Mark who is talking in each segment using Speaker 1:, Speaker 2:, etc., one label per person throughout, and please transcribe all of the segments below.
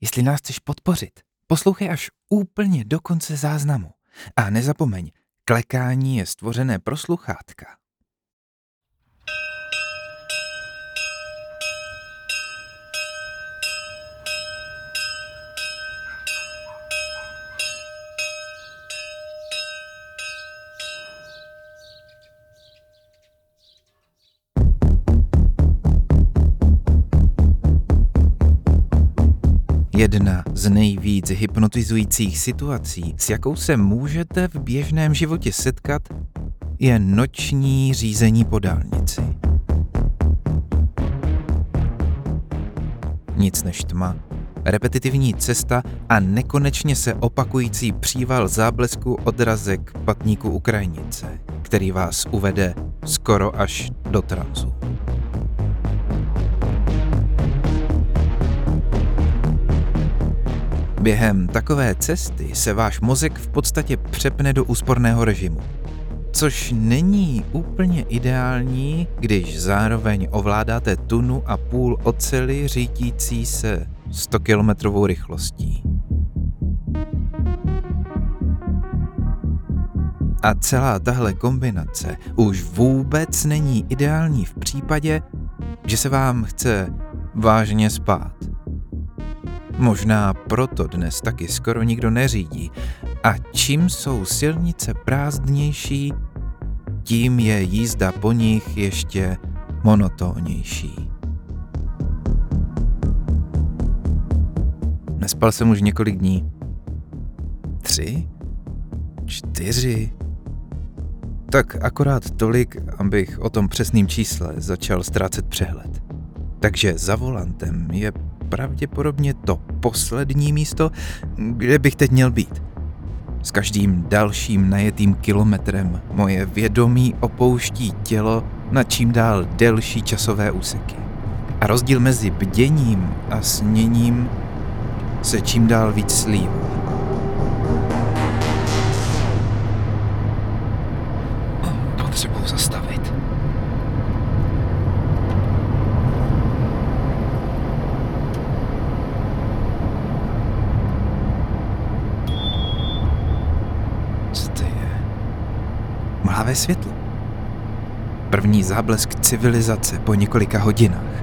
Speaker 1: jestli nás chceš podpořit, poslouchej až úplně do konce záznamu. A nezapomeň, klekání je stvořené pro sluchátka. Jedna z nejvíc hypnotizujících situací, s jakou se můžete v běžném životě setkat, je noční řízení po dálnici. Nic než tma, repetitivní cesta a nekonečně se opakující příval záblesku odrazek patníku Ukrajinice, který vás uvede skoro až do transu. Během takové cesty se váš mozek v podstatě přepne do úsporného režimu. Což není úplně ideální, když zároveň ovládáte tunu a půl oceli řídící se 100 km rychlostí. A celá tahle kombinace už vůbec není ideální v případě, že se vám chce vážně spát. Možná proto dnes taky skoro nikdo neřídí. A čím jsou silnice prázdnější, tím je jízda po nich ještě monotónnější. Nespal jsem už několik dní. Tři? Čtyři? Tak akorát tolik, abych o tom přesným čísle začal ztrácet přehled. Takže za volantem je pravděpodobně to poslední místo, kde bych teď měl být. S každým dalším najetým kilometrem moje vědomí opouští tělo na čím dál delší časové úseky. A rozdíl mezi bděním a sněním se čím dál víc slívá. Mlhavé světlo. První záblesk civilizace po několika hodinách.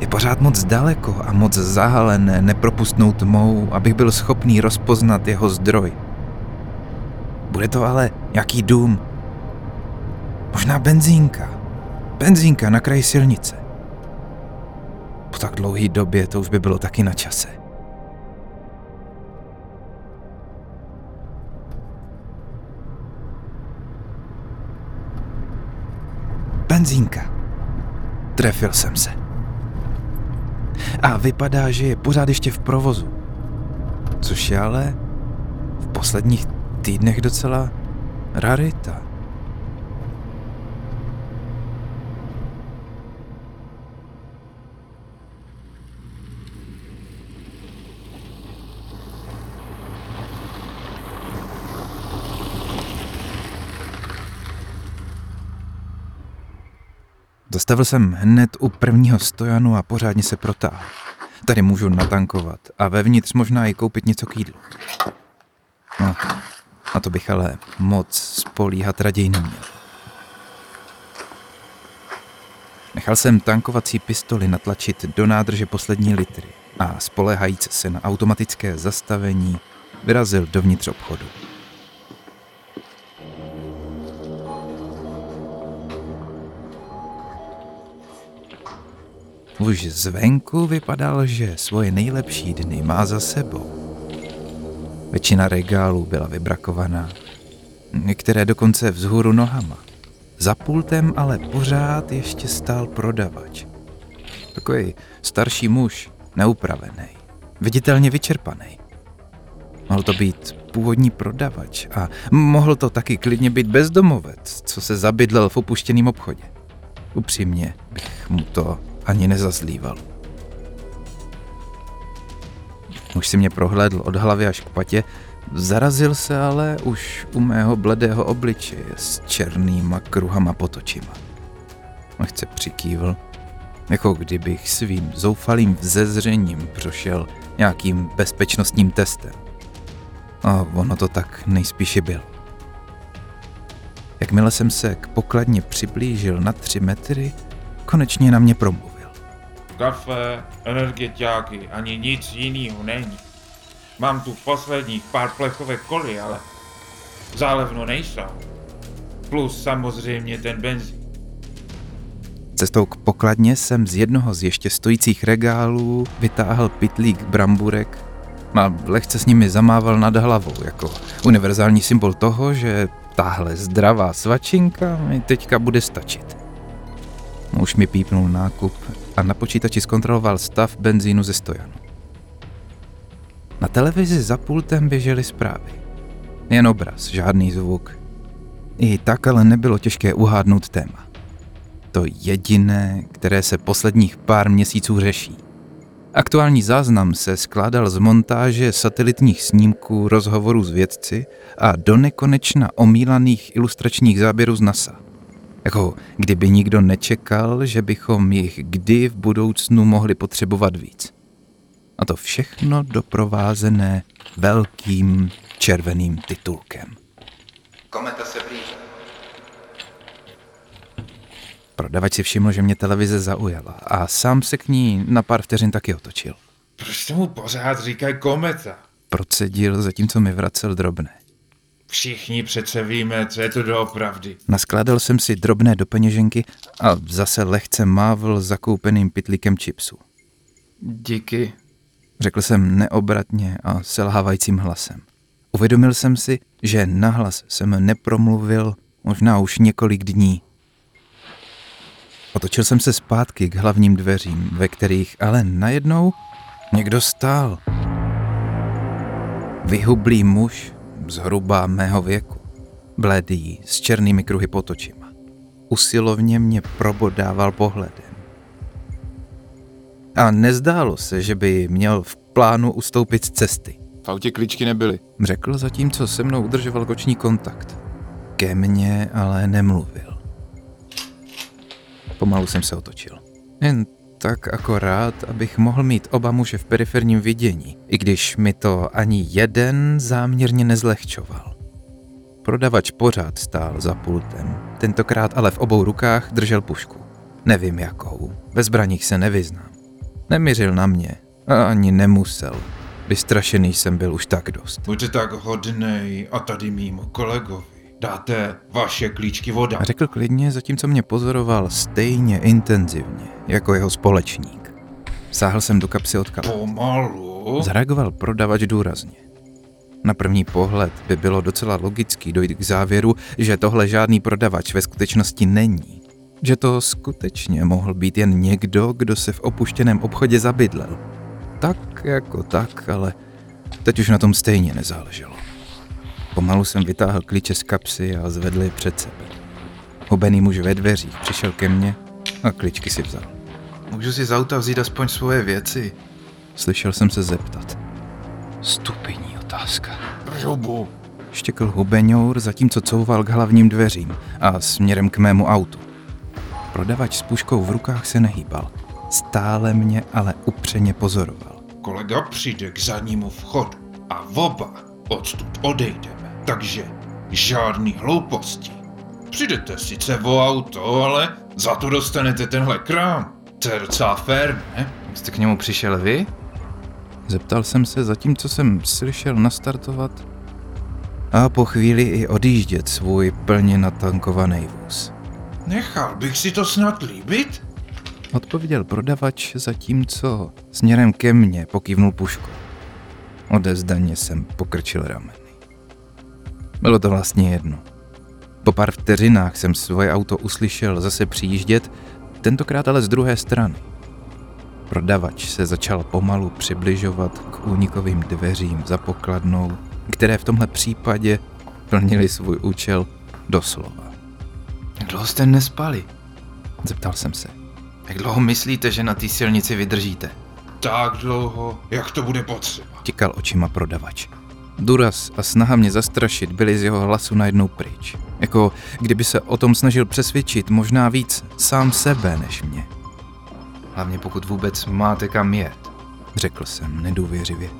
Speaker 1: Je pořád moc daleko a moc zahalené nepropustnou tmou, abych byl schopný rozpoznat jeho zdroj. Bude to ale nějaký dům. Možná benzínka. Benzínka na kraji silnice. Po tak dlouhé době to už by bylo taky na čase. Benzínka. Trefil jsem se. A vypadá, že je pořád ještě v provozu. Což je ale v posledních týdnech docela rarita. Zastavil jsem hned u prvního stojanu a pořádně se protáhl. Tady můžu natankovat a vevnitř možná i koupit něco k jídlu. No, a to bych ale moc spolíhat raději neměl. Nechal jsem tankovací pistoli natlačit do nádrže poslední litry a spolehajíc se na automatické zastavení vyrazil dovnitř obchodu. Už zvenku vypadal, že svoje nejlepší dny má za sebou. Většina regálů byla vybrakovaná, některé dokonce vzhůru nohama. Za pultem ale pořád ještě stál prodavač. Takový starší muž, neupravený, viditelně vyčerpaný. Mohl to být původní prodavač a mohl to taky klidně být bezdomovec, co se zabydlel v opuštěném obchodě. Upřímně bych mu to ani nezazlíval. Už si mě prohlédl od hlavy až k patě, zarazil se ale už u mého bledého obličeje s černýma kruhama pod očima. Lehce přikývl, jako kdybych svým zoufalým vzezřením prošel nějakým bezpečnostním testem. A ono to tak nejspíše bylo. Jakmile jsem se k pokladně přiblížil na tři metry, konečně na mě promluvil.
Speaker 2: Kafe, energetiáky, ani nic jiného není. Mám tu posledních pár plechovek koly, ale zálevno nejsou. Plus samozřejmě ten benzín.
Speaker 1: Cestou k pokladně jsem z jednoho z ještě stojících regálů vytáhl pitlík bramburek a lehce s nimi zamával nad hlavou, jako univerzální symbol toho, že tahle zdravá svačinka mi teďka bude stačit. Muž mi pípnul nákup a na počítači zkontroloval stav benzínu ze stojanu. Na televizi za pultem běžely zprávy. Jen obraz, žádný zvuk. I tak ale nebylo těžké uhádnout téma. To jediné, které se posledních pár měsíců řeší. Aktuální záznam se skládal z montáže satelitních snímků, rozhovorů s vědci a do nekonečna omílaných ilustračních záběrů z NASA. Jako kdyby nikdo nečekal, že bychom jich kdy v budoucnu mohli potřebovat víc. A to všechno doprovázené velkým červeným titulkem. Kometa se blíží. Prodavač si všiml, že mě televize zaujala a sám se k ní na pár vteřin taky otočil.
Speaker 2: Proč tomu pořád říkají kometa?
Speaker 1: Procedil, zatímco mi vracel drobné.
Speaker 2: Všichni přece víme, co je to doopravdy.
Speaker 1: Naskládal jsem si drobné do peněženky a zase lehce mávl zakoupeným pitlíkem chipsů. Díky, řekl jsem neobratně a selhávajícím hlasem. Uvědomil jsem si, že nahlas jsem nepromluvil možná už několik dní. Otočil jsem se zpátky k hlavním dveřím, ve kterých ale najednou někdo stál. Vyhublý muž zhruba mého věku, bledý, s černými kruhy pod očima. Usilovně mě probodával pohledem. A nezdálo se, že by měl v plánu ustoupit z cesty.
Speaker 3: V autě klíčky nebyly.
Speaker 1: Řekl zatímco se mnou udržoval koční kontakt. Ke mně ale nemluvil. Pomalu jsem se otočil. Jen tak akorát, abych mohl mít oba muže v periferním vidění, i když mi to ani jeden záměrně nezlehčoval. Prodavač pořád stál za pultem, tentokrát ale v obou rukách držel pušku. Nevím jakou, ve zbraních se nevyznám. Nemířil na mě a ani nemusel. Vystrašený jsem byl už tak dost.
Speaker 2: Buďte tak hodnej a tady mým kolegovi dáte vaše klíčky voda.
Speaker 1: A řekl klidně, zatímco mě pozoroval stejně intenzivně jako jeho společník. Sáhl jsem do kapsy od kalhoty.
Speaker 2: Pomalu.
Speaker 1: Zareagoval prodavač důrazně. Na první pohled by bylo docela logický dojít k závěru, že tohle žádný prodavač ve skutečnosti není. Že to skutečně mohl být jen někdo, kdo se v opuštěném obchodě zabydlel. Tak jako tak, ale teď už na tom stejně nezáleželo. Pomalu jsem vytáhl klíče z kapsy a zvedl je před sebe. Hubený muž ve dveřích přišel ke mně a klíčky si vzal. Můžu si z auta vzít aspoň svoje věci? Slyšel jsem se zeptat. Stupidní otázka.
Speaker 2: Žubu.
Speaker 1: Štěkl hubeňour, zatímco couval k hlavním dveřím a směrem k mému autu. Prodavač s puškou v rukách se nehýbal. Stále mě ale upřeně pozoroval.
Speaker 2: Kolega přijde k zadnímu vchodu a oba odstud odejdeme. Takže žádný hlouposti. Přijdete sice o auto, ale za to dostanete tenhle krám. To je docela fér, ne?
Speaker 1: Jste k němu přišel vy? Zeptal jsem se, zatímco jsem slyšel nastartovat a po chvíli i odjíždět svůj plně natankovaný vůz.
Speaker 2: Nechal bych si to snad líbit?
Speaker 1: Odpověděl prodavač, zatímco směrem ke mně pokývnul pušku. Odezdaně jsem pokrčil rameny. Bylo to vlastně jedno. Po pár vteřinách jsem svoje auto uslyšel zase přijíždět, tentokrát ale z druhé strany. Prodavač se začal pomalu přibližovat k únikovým dveřím za pokladnou, které v tomhle případě plnili svůj účel doslova. Jak dlouho jste nespali? Zeptal jsem se. Jak dlouho myslíte, že na té silnici vydržíte?
Speaker 2: Tak dlouho, jak to bude potřeba.
Speaker 1: Tikal očima prodavač. Důraz a snaha mě zastrašit byly z jeho hlasu najednou pryč. Jako kdyby se o tom snažil přesvědčit možná víc sám sebe než mě. Hlavně pokud vůbec máte kam jet, řekl jsem nedůvěřivě.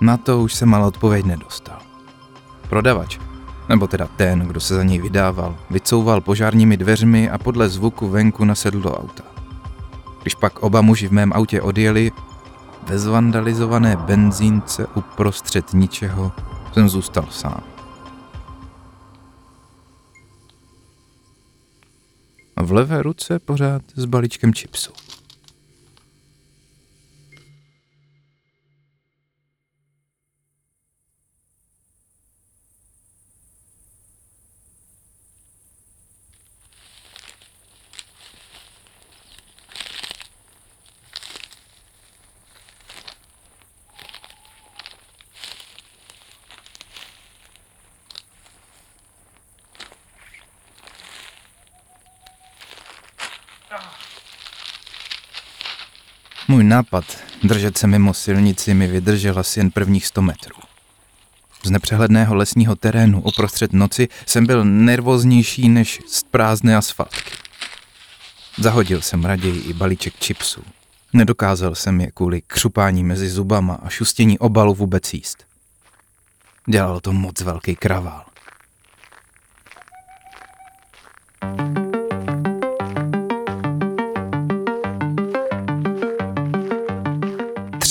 Speaker 1: Na to už jsem ale odpověď nedostal. Prodavač, nebo teda ten, kdo se za něj vydával, vycouval požárními dveřmi a podle zvuku venku nasedl do auta. Když pak oba muži v mém autě odjeli, ve zvandalizované benzínce uprostřed ničeho jsem zůstal sám. V levé ruce pořád s balíčkem čipsů. Můj nápad držet se mimo silnici mi vydržel asi jen prvních 100 metrů. Z nepřehledného lesního terénu uprostřed noci jsem byl nervóznější než z prázdné asfaltky. Zahodil jsem raději i balíček čipsů. Nedokázal jsem je kvůli křupání mezi zubama a šustění obalu vůbec jíst. Dělal to moc velký kravál.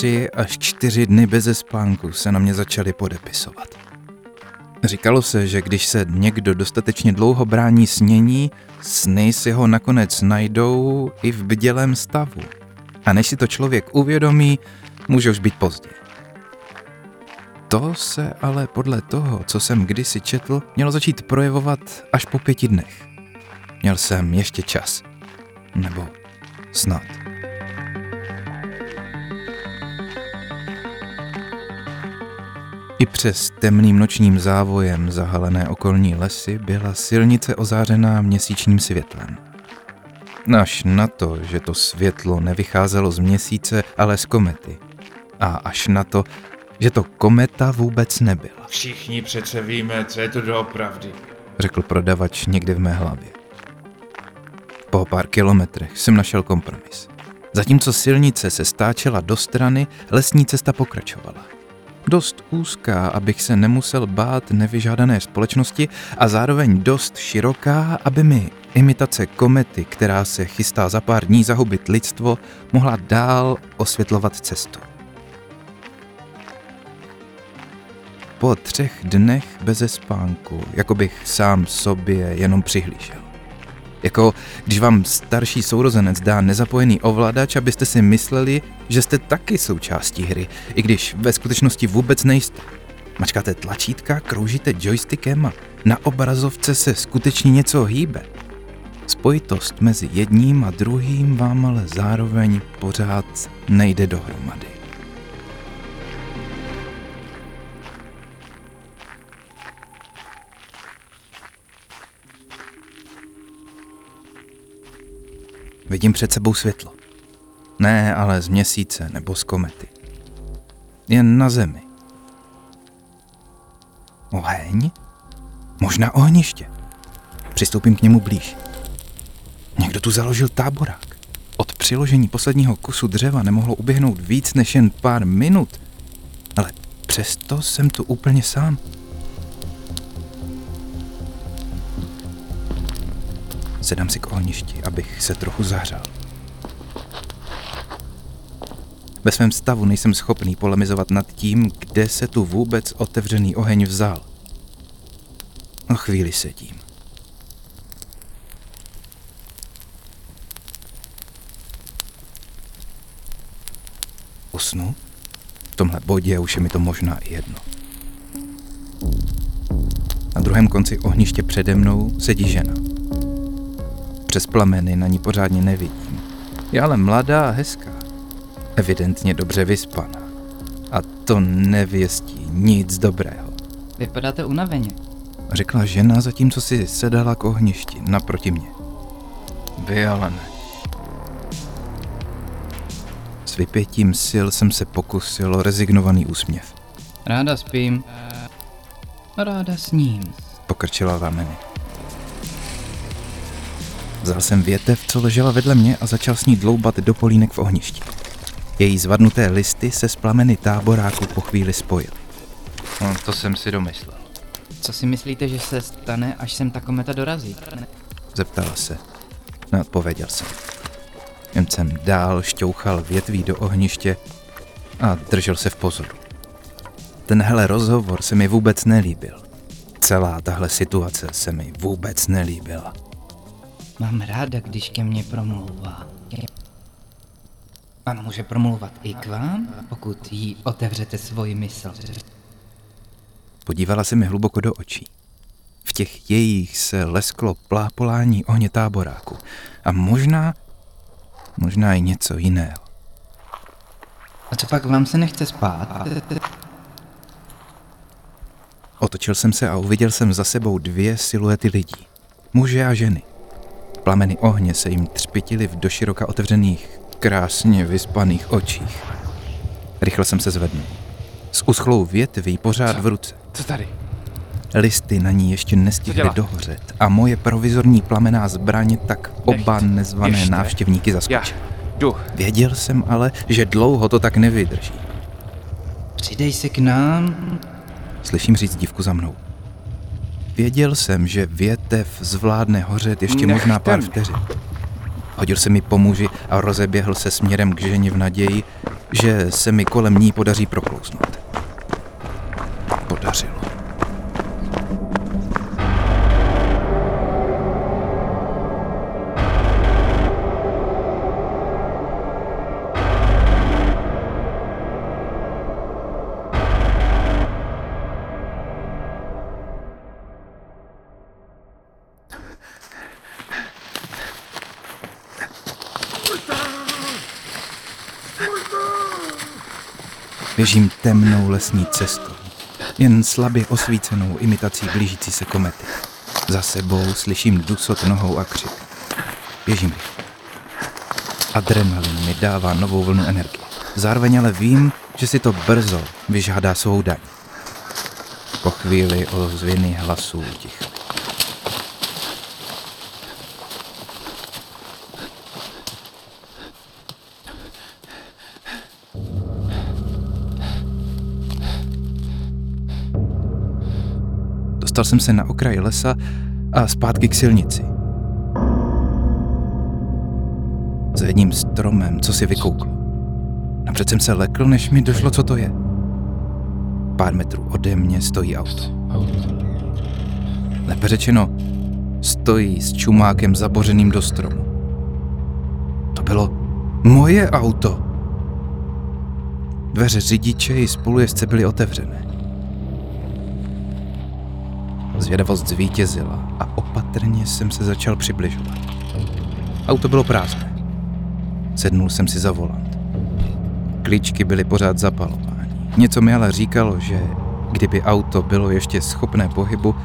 Speaker 1: Tři až čtyři dny bez spánku se na mě začaly podepisovat. Říkalo se, že když se někdo dostatečně dlouho brání snění, sny si ho nakonec najdou i v bdělém stavu. A než si to člověk uvědomí, může už být pozdě. To se ale podle toho, co jsem kdysi četl, mělo začít projevovat až po pěti dnech. Měl jsem ještě čas. Nebo snad. I přes temným nočním závojem zahalené okolní lesy byla silnice ozářená měsíčním světlem. Až na to, že to světlo nevycházelo z měsíce, ale z komety. A až na to, že to kometa vůbec nebyla.
Speaker 2: Všichni přece víme, co je to doopravdy.
Speaker 1: Řekl prodavač někde v mé hlavě. Po pár kilometrech jsem našel kompromis. Zatímco silnice se stáčela do strany, lesní cesta pokračovala dost úzká, abych se nemusel bát nevyžádané společnosti a zároveň dost široká, aby mi imitace komety, která se chystá za pár dní zahubit lidstvo, mohla dál osvětlovat cestu. Po třech dnech beze spánku, jako bych sám sobě jenom přihlížel. Jako když vám starší sourozenec dá nezapojený ovladač, abyste si mysleli, že jste taky součástí hry, i když ve skutečnosti vůbec nejste. Mačkáte tlačítka, kroužíte joystickem a na obrazovce se skutečně něco hýbe. Spojitost mezi jedním a druhým vám ale zároveň pořád nejde dohromady. Vidím před sebou světlo. Ne, ale z měsíce nebo z komety. Jen na zemi. Oheň? Možná ohniště. Přistoupím k němu blíž. Někdo tu založil táborák. Od přiložení posledního kusu dřeva nemohlo uběhnout víc než jen pár minut. Ale přesto jsem tu úplně sám. Sedám si k ohništi, abych se trochu zahřál. Ve svém stavu nejsem schopný polemizovat nad tím, kde se tu vůbec otevřený oheň vzal. O chvíli sedím. Usnu? V tomhle bodě už je mi to možná i jedno. Na druhém konci ohniště přede mnou sedí žena. Přes plameny na ní pořádně nevidím. Je ale mladá a hezká. Evidentně dobře vyspaná. A to nevěstí nic dobrého.
Speaker 3: Vypadáte unaveně.
Speaker 1: Řekla žena, zatímco si sedala k ohništi naproti mě. Vy ale ne. S vypětím sil jsem se pokusil o rezignovaný úsměv.
Speaker 3: Ráda spím. Ráda sním.
Speaker 1: Pokrčila rameny. Vzal jsem větev, co ležela vedle mě a začal s ní dloubat do polínek v ohništi. Její zvadnuté listy se s plameny táboráku po chvíli spojily. No, to jsem si domyslel.
Speaker 3: Co si myslíte, že se stane, až sem ta kometa dorazí?
Speaker 1: Zeptala se. Neodpověděl jsem. Jen jsem dál šťouchal větví do ohniště a držel se v pozoru. Tenhle rozhovor se mi vůbec nelíbil. Celá tahle situace se mi vůbec nelíbila.
Speaker 3: Mám ráda, když ke mně promlouvá. A může promlouvat i k vám, pokud jí otevřete svoji mysl.
Speaker 1: Podívala se mi hluboko do očí. V těch jejich se lesklo plápolání ohně táboráku. A možná, možná i něco jiného.
Speaker 3: A co pak vám se nechce spát?
Speaker 1: Otočil jsem se a uviděl jsem za sebou dvě siluety lidí. Muže a ženy. Plameny ohně se jim třpitily v doširoka otevřených, krásně vyspaných očích. Rychle jsem se zvednul. S uschlou větví pořád v ruce.
Speaker 4: Co tady?
Speaker 1: Listy na ní ještě nestihly dohořet a moje provizorní plamená zbraně tak oba
Speaker 4: Nechť
Speaker 1: nezvané
Speaker 4: ještě.
Speaker 1: návštěvníky
Speaker 4: jdu.
Speaker 1: Věděl jsem ale, že dlouho to tak nevydrží.
Speaker 3: Přidej se k nám.
Speaker 1: Slyším říct dívku za mnou. Věděl jsem, že větev zvládne hořet ještě možná pár vteřin. Hodil se mi po muži a rozeběhl se směrem k ženě v naději, že se mi kolem ní podaří proklouznout. Podařilo. Běžím temnou lesní cestou, jen slabě osvícenou imitací blížící se komety. Za sebou slyším dusot nohou a křik. Běžím rychle. Adrenalin mi dává novou vlnu energie. Zároveň ale vím, že si to brzo vyžádá svou daň. Po chvíli ozvěny hlasů utichly. Dostal jsem se na okraj lesa a zpátky k silnici. Za jedním stromem, co si vykoukl. Napřed jsem se lekl, než mi došlo, co to je. Pár metrů ode mě stojí auto. Lépe řečeno, stojí s čumákem zabořeným do stromu. To bylo moje auto. Dveře řidiče i spolujezdce byly otevřené. Zvědavost zvítězila a opatrně jsem se začal přibližovat. Auto bylo prázdné. Sednul jsem si za volant. Klíčky byly pořád zapalovány. Něco mi ale říkalo, že kdyby auto bylo ještě schopné pohybu,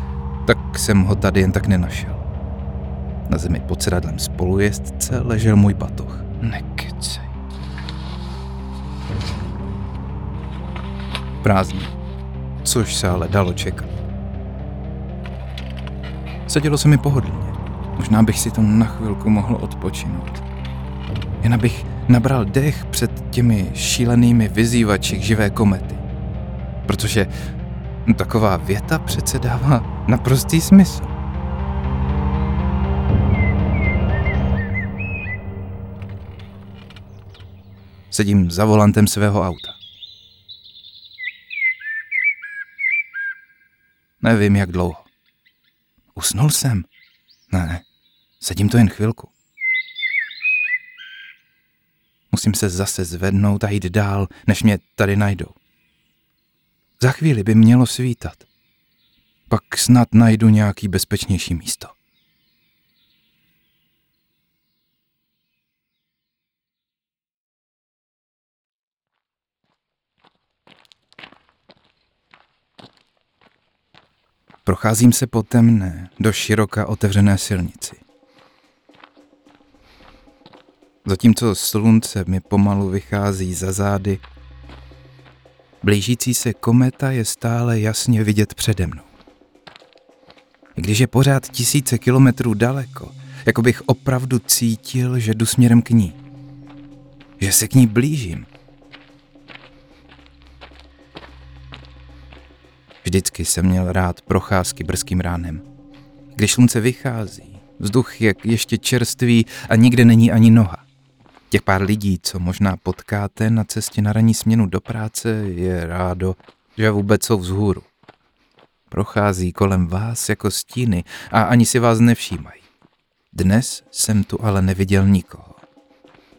Speaker 1: tak jsem ho tady jen tak nenašel. Na zemi pod sedadlem spolujezdce ležel můj batoh. Nekecej. Prázdný. Což se ale dalo čekat. Sedělo se mi pohodlně. Možná bych si to na chvilku mohl odpočinout. Jen abych nabral dech před těmi šílenými vyzývači živé komety. Protože taková věta přece dává naprostý smysl. Sedím za volantem svého auta. Nevím, jak dlouho. Usnul jsem? Ne, sedím to jen chvilku. Musím se zase zvednout a jít dál, než mě tady najdou. Za chvíli by mělo svítat. Pak snad najdu nějaký bezpečnější místo. Procházím se po temné, do široka otevřené silnici. Zatímco slunce mi pomalu vychází za zády, Blížící se kometa je stále jasně vidět přede mnou. I když je pořád tisíce kilometrů daleko, jako bych opravdu cítil, že jdu směrem k ní. Že se k ní blížím. Vždycky jsem měl rád procházky brzkým ránem. Když slunce vychází, vzduch je ještě čerstvý a nikde není ani noha. Těch pár lidí, co možná potkáte na cestě na ranní směnu do práce, je rádo, že vůbec jsou vzhůru. Prochází kolem vás jako stíny a ani si vás nevšímají. Dnes jsem tu ale neviděl nikoho.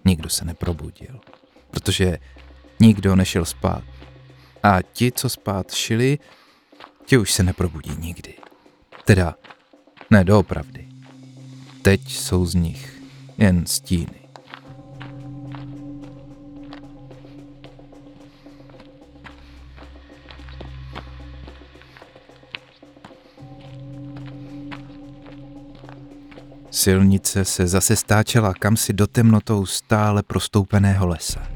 Speaker 1: Nikdo se neprobudil, protože nikdo nešel spát. A ti, co spát šili, ti už se neprobudí nikdy. Teda, ne doopravdy. Teď jsou z nich jen stíny. Silnice se zase stáčela kamsi do temnotou stále prostoupeného lesa.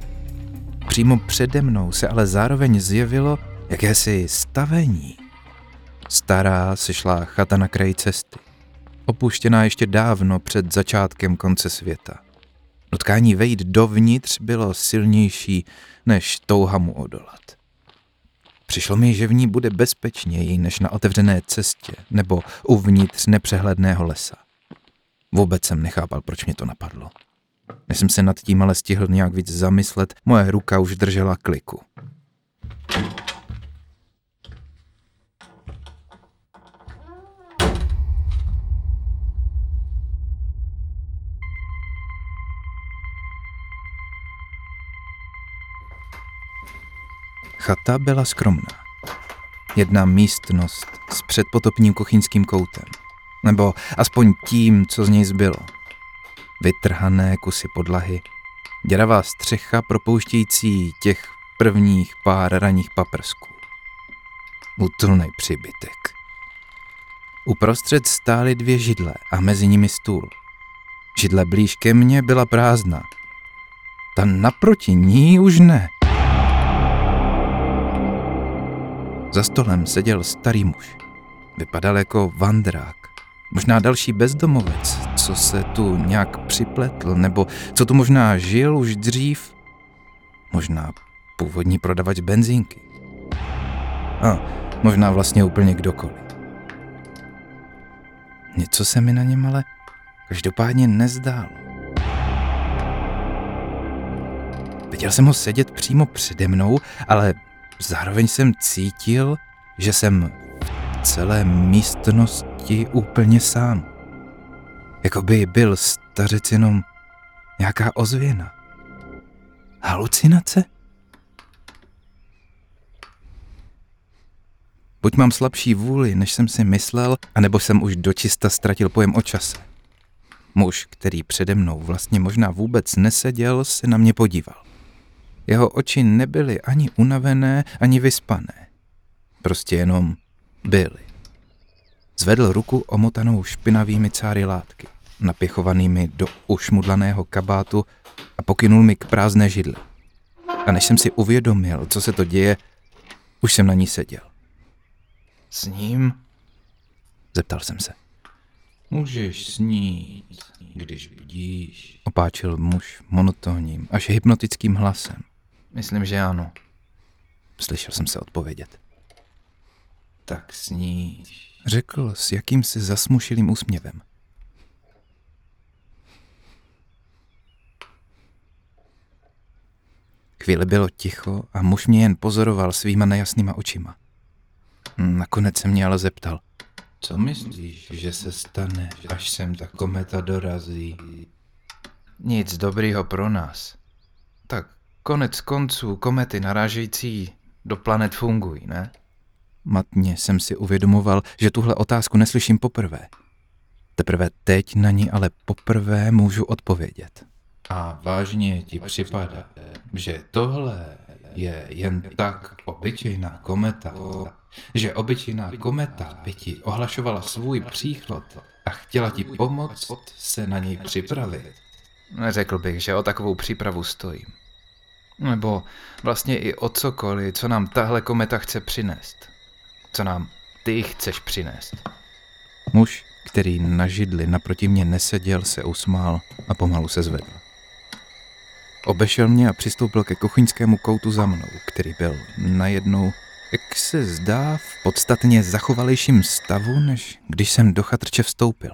Speaker 1: Přímo přede mnou se ale zároveň zjevilo jakési stavení. Stará sešlá chata na kraji cesty. Opuštěná ještě dávno před začátkem konce světa. Dotkání vejít dovnitř bylo silnější než touha mu odolat. Přišlo mi, že v ní bude bezpečněji než na otevřené cestě nebo uvnitř nepřehledného lesa. Vůbec jsem nechápal, proč mě to napadlo. Než jsem se nad tím ale stihl nějak víc zamyslet, moje ruka už držela kliku. Chata byla skromná. Jedna místnost s předpotopním kuchyňským koutem. Nebo aspoň tím, co z něj zbylo. Vytrhané kusy podlahy, děravá střecha propouštějící těch prvních pár raných paprsků. Útulný přibytek. Uprostřed stály dvě židle a mezi nimi stůl. Židle blíž ke mně byla prázdná. Ta naproti ní už ne. Za stolem seděl starý muž. Vypadal jako vandrák. Možná další bezdomovec, co se tu nějak připletl, nebo co tu možná žil už dřív. Možná původní prodavač benzínky. A možná vlastně úplně kdokoliv. Něco se mi na něm ale každopádně nezdálo. Viděl jsem ho sedět přímo přede mnou, ale zároveň jsem cítil, že jsem v celé místnosti úplně sám. Jako by byl stařec jenom nějaká ozvěna. Halucinace? Buď mám slabší vůli, než jsem si myslel, anebo jsem už dočista ztratil pojem o čase. Muž, který přede mnou vlastně možná vůbec neseděl, se na mě podíval. Jeho oči nebyly ani unavené, ani vyspané. Prostě jenom byly. Zvedl ruku omotanou špinavými cáry látky, napěchovanými do ušmudlaného kabátu a pokynul mi k prázdné židli. A než jsem si uvědomil, co se to děje, už jsem na ní seděl. S ním? Zeptal jsem se.
Speaker 2: Můžeš snít, když vidíš.
Speaker 1: Opáčil muž monotónním, až hypnotickým hlasem.
Speaker 2: Myslím, že ano.
Speaker 1: Slyšel jsem se odpovědět.
Speaker 2: Tak sníš.
Speaker 1: Řekl s jakýmsi zasmušilým úsměvem. Chvíli bylo ticho a muž mě jen pozoroval svýma nejasnýma očima. Nakonec se mě ale zeptal.
Speaker 2: Co myslíš, že se stane, až sem ta kometa dorazí?
Speaker 1: Nic dobrýho pro nás. Konec konců komety narážející do planet fungují, ne? Matně jsem si uvědomoval, že tuhle otázku neslyším poprvé. Teprve teď na ní ale poprvé můžu odpovědět.
Speaker 2: A vážně ti připadá, že tohle je jen tak obyčejná kometa, že obyčejná kometa by ti ohlašovala svůj příchod a chtěla ti pomoct se na něj připravit.
Speaker 1: Neřekl bych, že o takovou přípravu stojím. Nebo vlastně i o cokoliv, co nám tahle kometa chce přinést. Co nám ty chceš přinést. Muž, který na židli naproti mě neseděl, se usmál a pomalu se zvedl. Obešel mě a přistoupil ke kuchyňskému koutu za mnou, který byl najednou, jak se zdá, v podstatně zachovalejším stavu, než když jsem do chatrče vstoupil.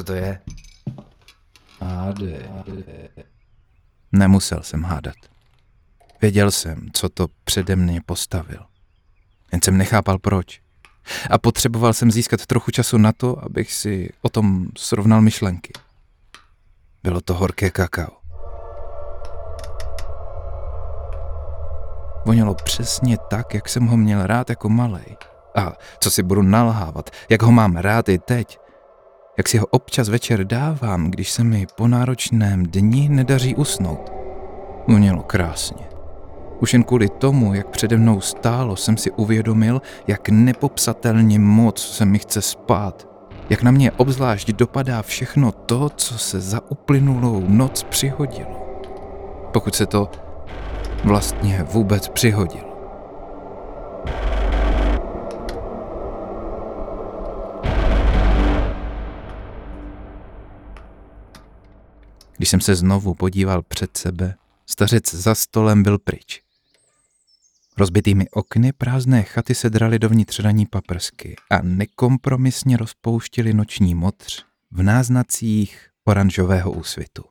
Speaker 1: Co to je? Háde. Nemusel jsem hádat. Věděl jsem, co to přede mě postavil. Jen jsem nechápal proč. A potřeboval jsem získat trochu času na to, abych si o tom srovnal myšlenky. Bylo to horké kakao. Vonělo přesně tak, jak jsem ho měl rád jako malej. A co si budu nalhávat, jak ho mám rád i teď. Jak si ho občas večer dávám, když se mi po náročném dni nedaří usnout. Vonělo krásně. Už jen kvůli tomu, jak přede mnou stálo, jsem si uvědomil, jak nepopsatelně moc se mi chce spát. Jak na mě obzvlášť dopadá všechno to, co se za uplynulou noc přihodilo. Pokud se to vlastně vůbec přihodilo. Když jsem se znovu podíval před sebe, stařec za stolem byl pryč. Rozbitými okny prázdné chaty se draly dovnitř raní paprsky a nekompromisně rozpouštili noční modř v náznacích oranžového úsvitu.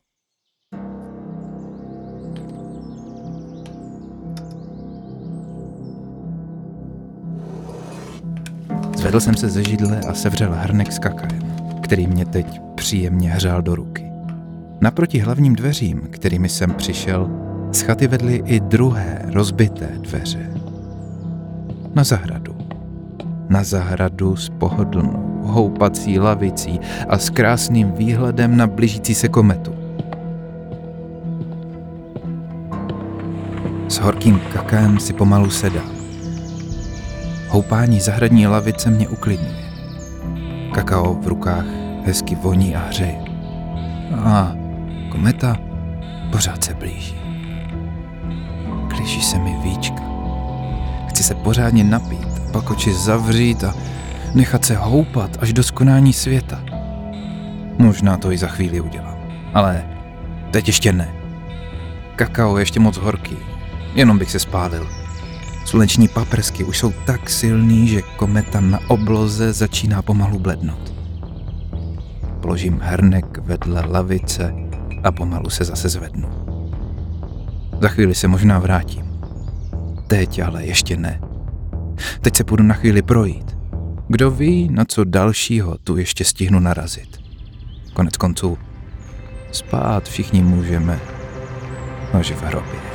Speaker 1: Zvedl jsem se ze židle a sevřel hrnek s kakaem, který mě teď příjemně hřál do ruky. Naproti hlavním dveřím, kterými jsem přišel, z chaty vedly i druhé rozbité dveře. Na zahradu. Na zahradu s pohodlnou, houpací lavicí a s krásným výhledem na blížící se kometu. S horkým kakem si pomalu sedám. Houpání zahradní lavice mě uklidňuje. Kakao v rukách hezky voní a hřeje. A kometa pořád se blíží. Klíží se mi víčka. Chci se pořádně napít, pak oči zavřít a nechat se houpat až do skonání světa. Možná to i za chvíli udělám, ale teď ještě ne. Kakao je ještě moc horký, jenom bych se spálil. Sluneční paprsky už jsou tak silný, že kometa na obloze začíná pomalu blednout. Položím hrnek vedle lavice a pomalu se zase zvednu. Za chvíli se možná vrátím. Teď ale ještě ne. Teď se půjdu na chvíli projít. Kdo ví, na co dalšího tu ještě stihnu narazit. Konec konců, spát všichni můžeme, až v hrobě.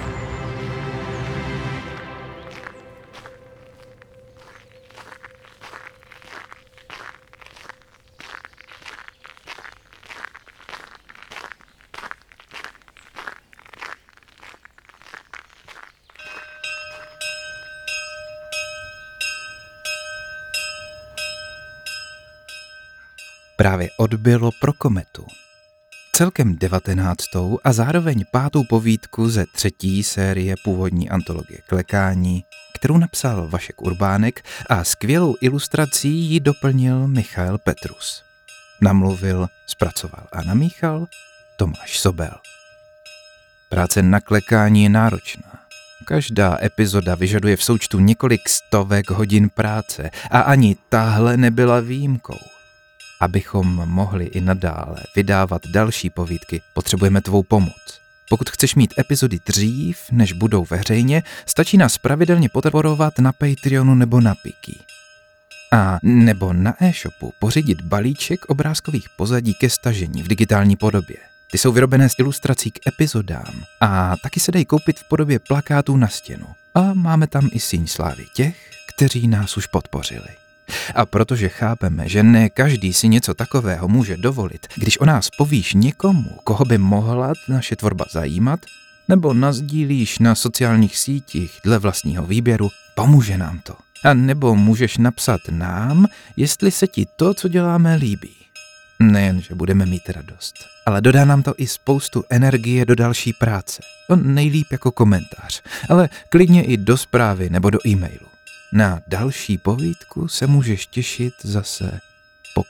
Speaker 1: Právě odbylo pro kometu. Celkem devatenáctou a zároveň pátou povídku ze třetí série původní antologie Klekání, kterou napsal Vašek Urbánek a skvělou ilustrací ji doplnil Michal Petrus. Namluvil, zpracoval a namíchal Tomáš Sobel. Práce na klekání je náročná. Každá epizoda vyžaduje v součtu několik stovek hodin práce a ani tahle nebyla výjimkou. Abychom mohli i nadále vydávat další povídky, potřebujeme tvou pomoc. Pokud chceš mít epizody dřív, než budou veřejně, stačí nás pravidelně podporovat na Patreonu nebo na Piki. A nebo na e-shopu pořídit balíček obrázkových pozadí ke stažení v digitální podobě. Ty jsou vyrobené z ilustrací k epizodám a taky se dají koupit v podobě plakátů na stěnu. A máme tam i síň slávy těch, kteří nás už podpořili. A protože chápeme, že ne každý si něco takového může dovolit, když o nás povíš někomu, koho by mohla naše tvorba zajímat, nebo nazdílíš na sociálních sítích dle vlastního výběru, pomůže nám to. A nebo můžeš napsat nám, jestli se ti to, co děláme, líbí. Nejen, že budeme mít radost, ale dodá nám to i spoustu energie do další práce. On nejlíp jako komentář, ale klidně i do zprávy nebo do e-mailu. Na další povídku se můžeš těšit zase po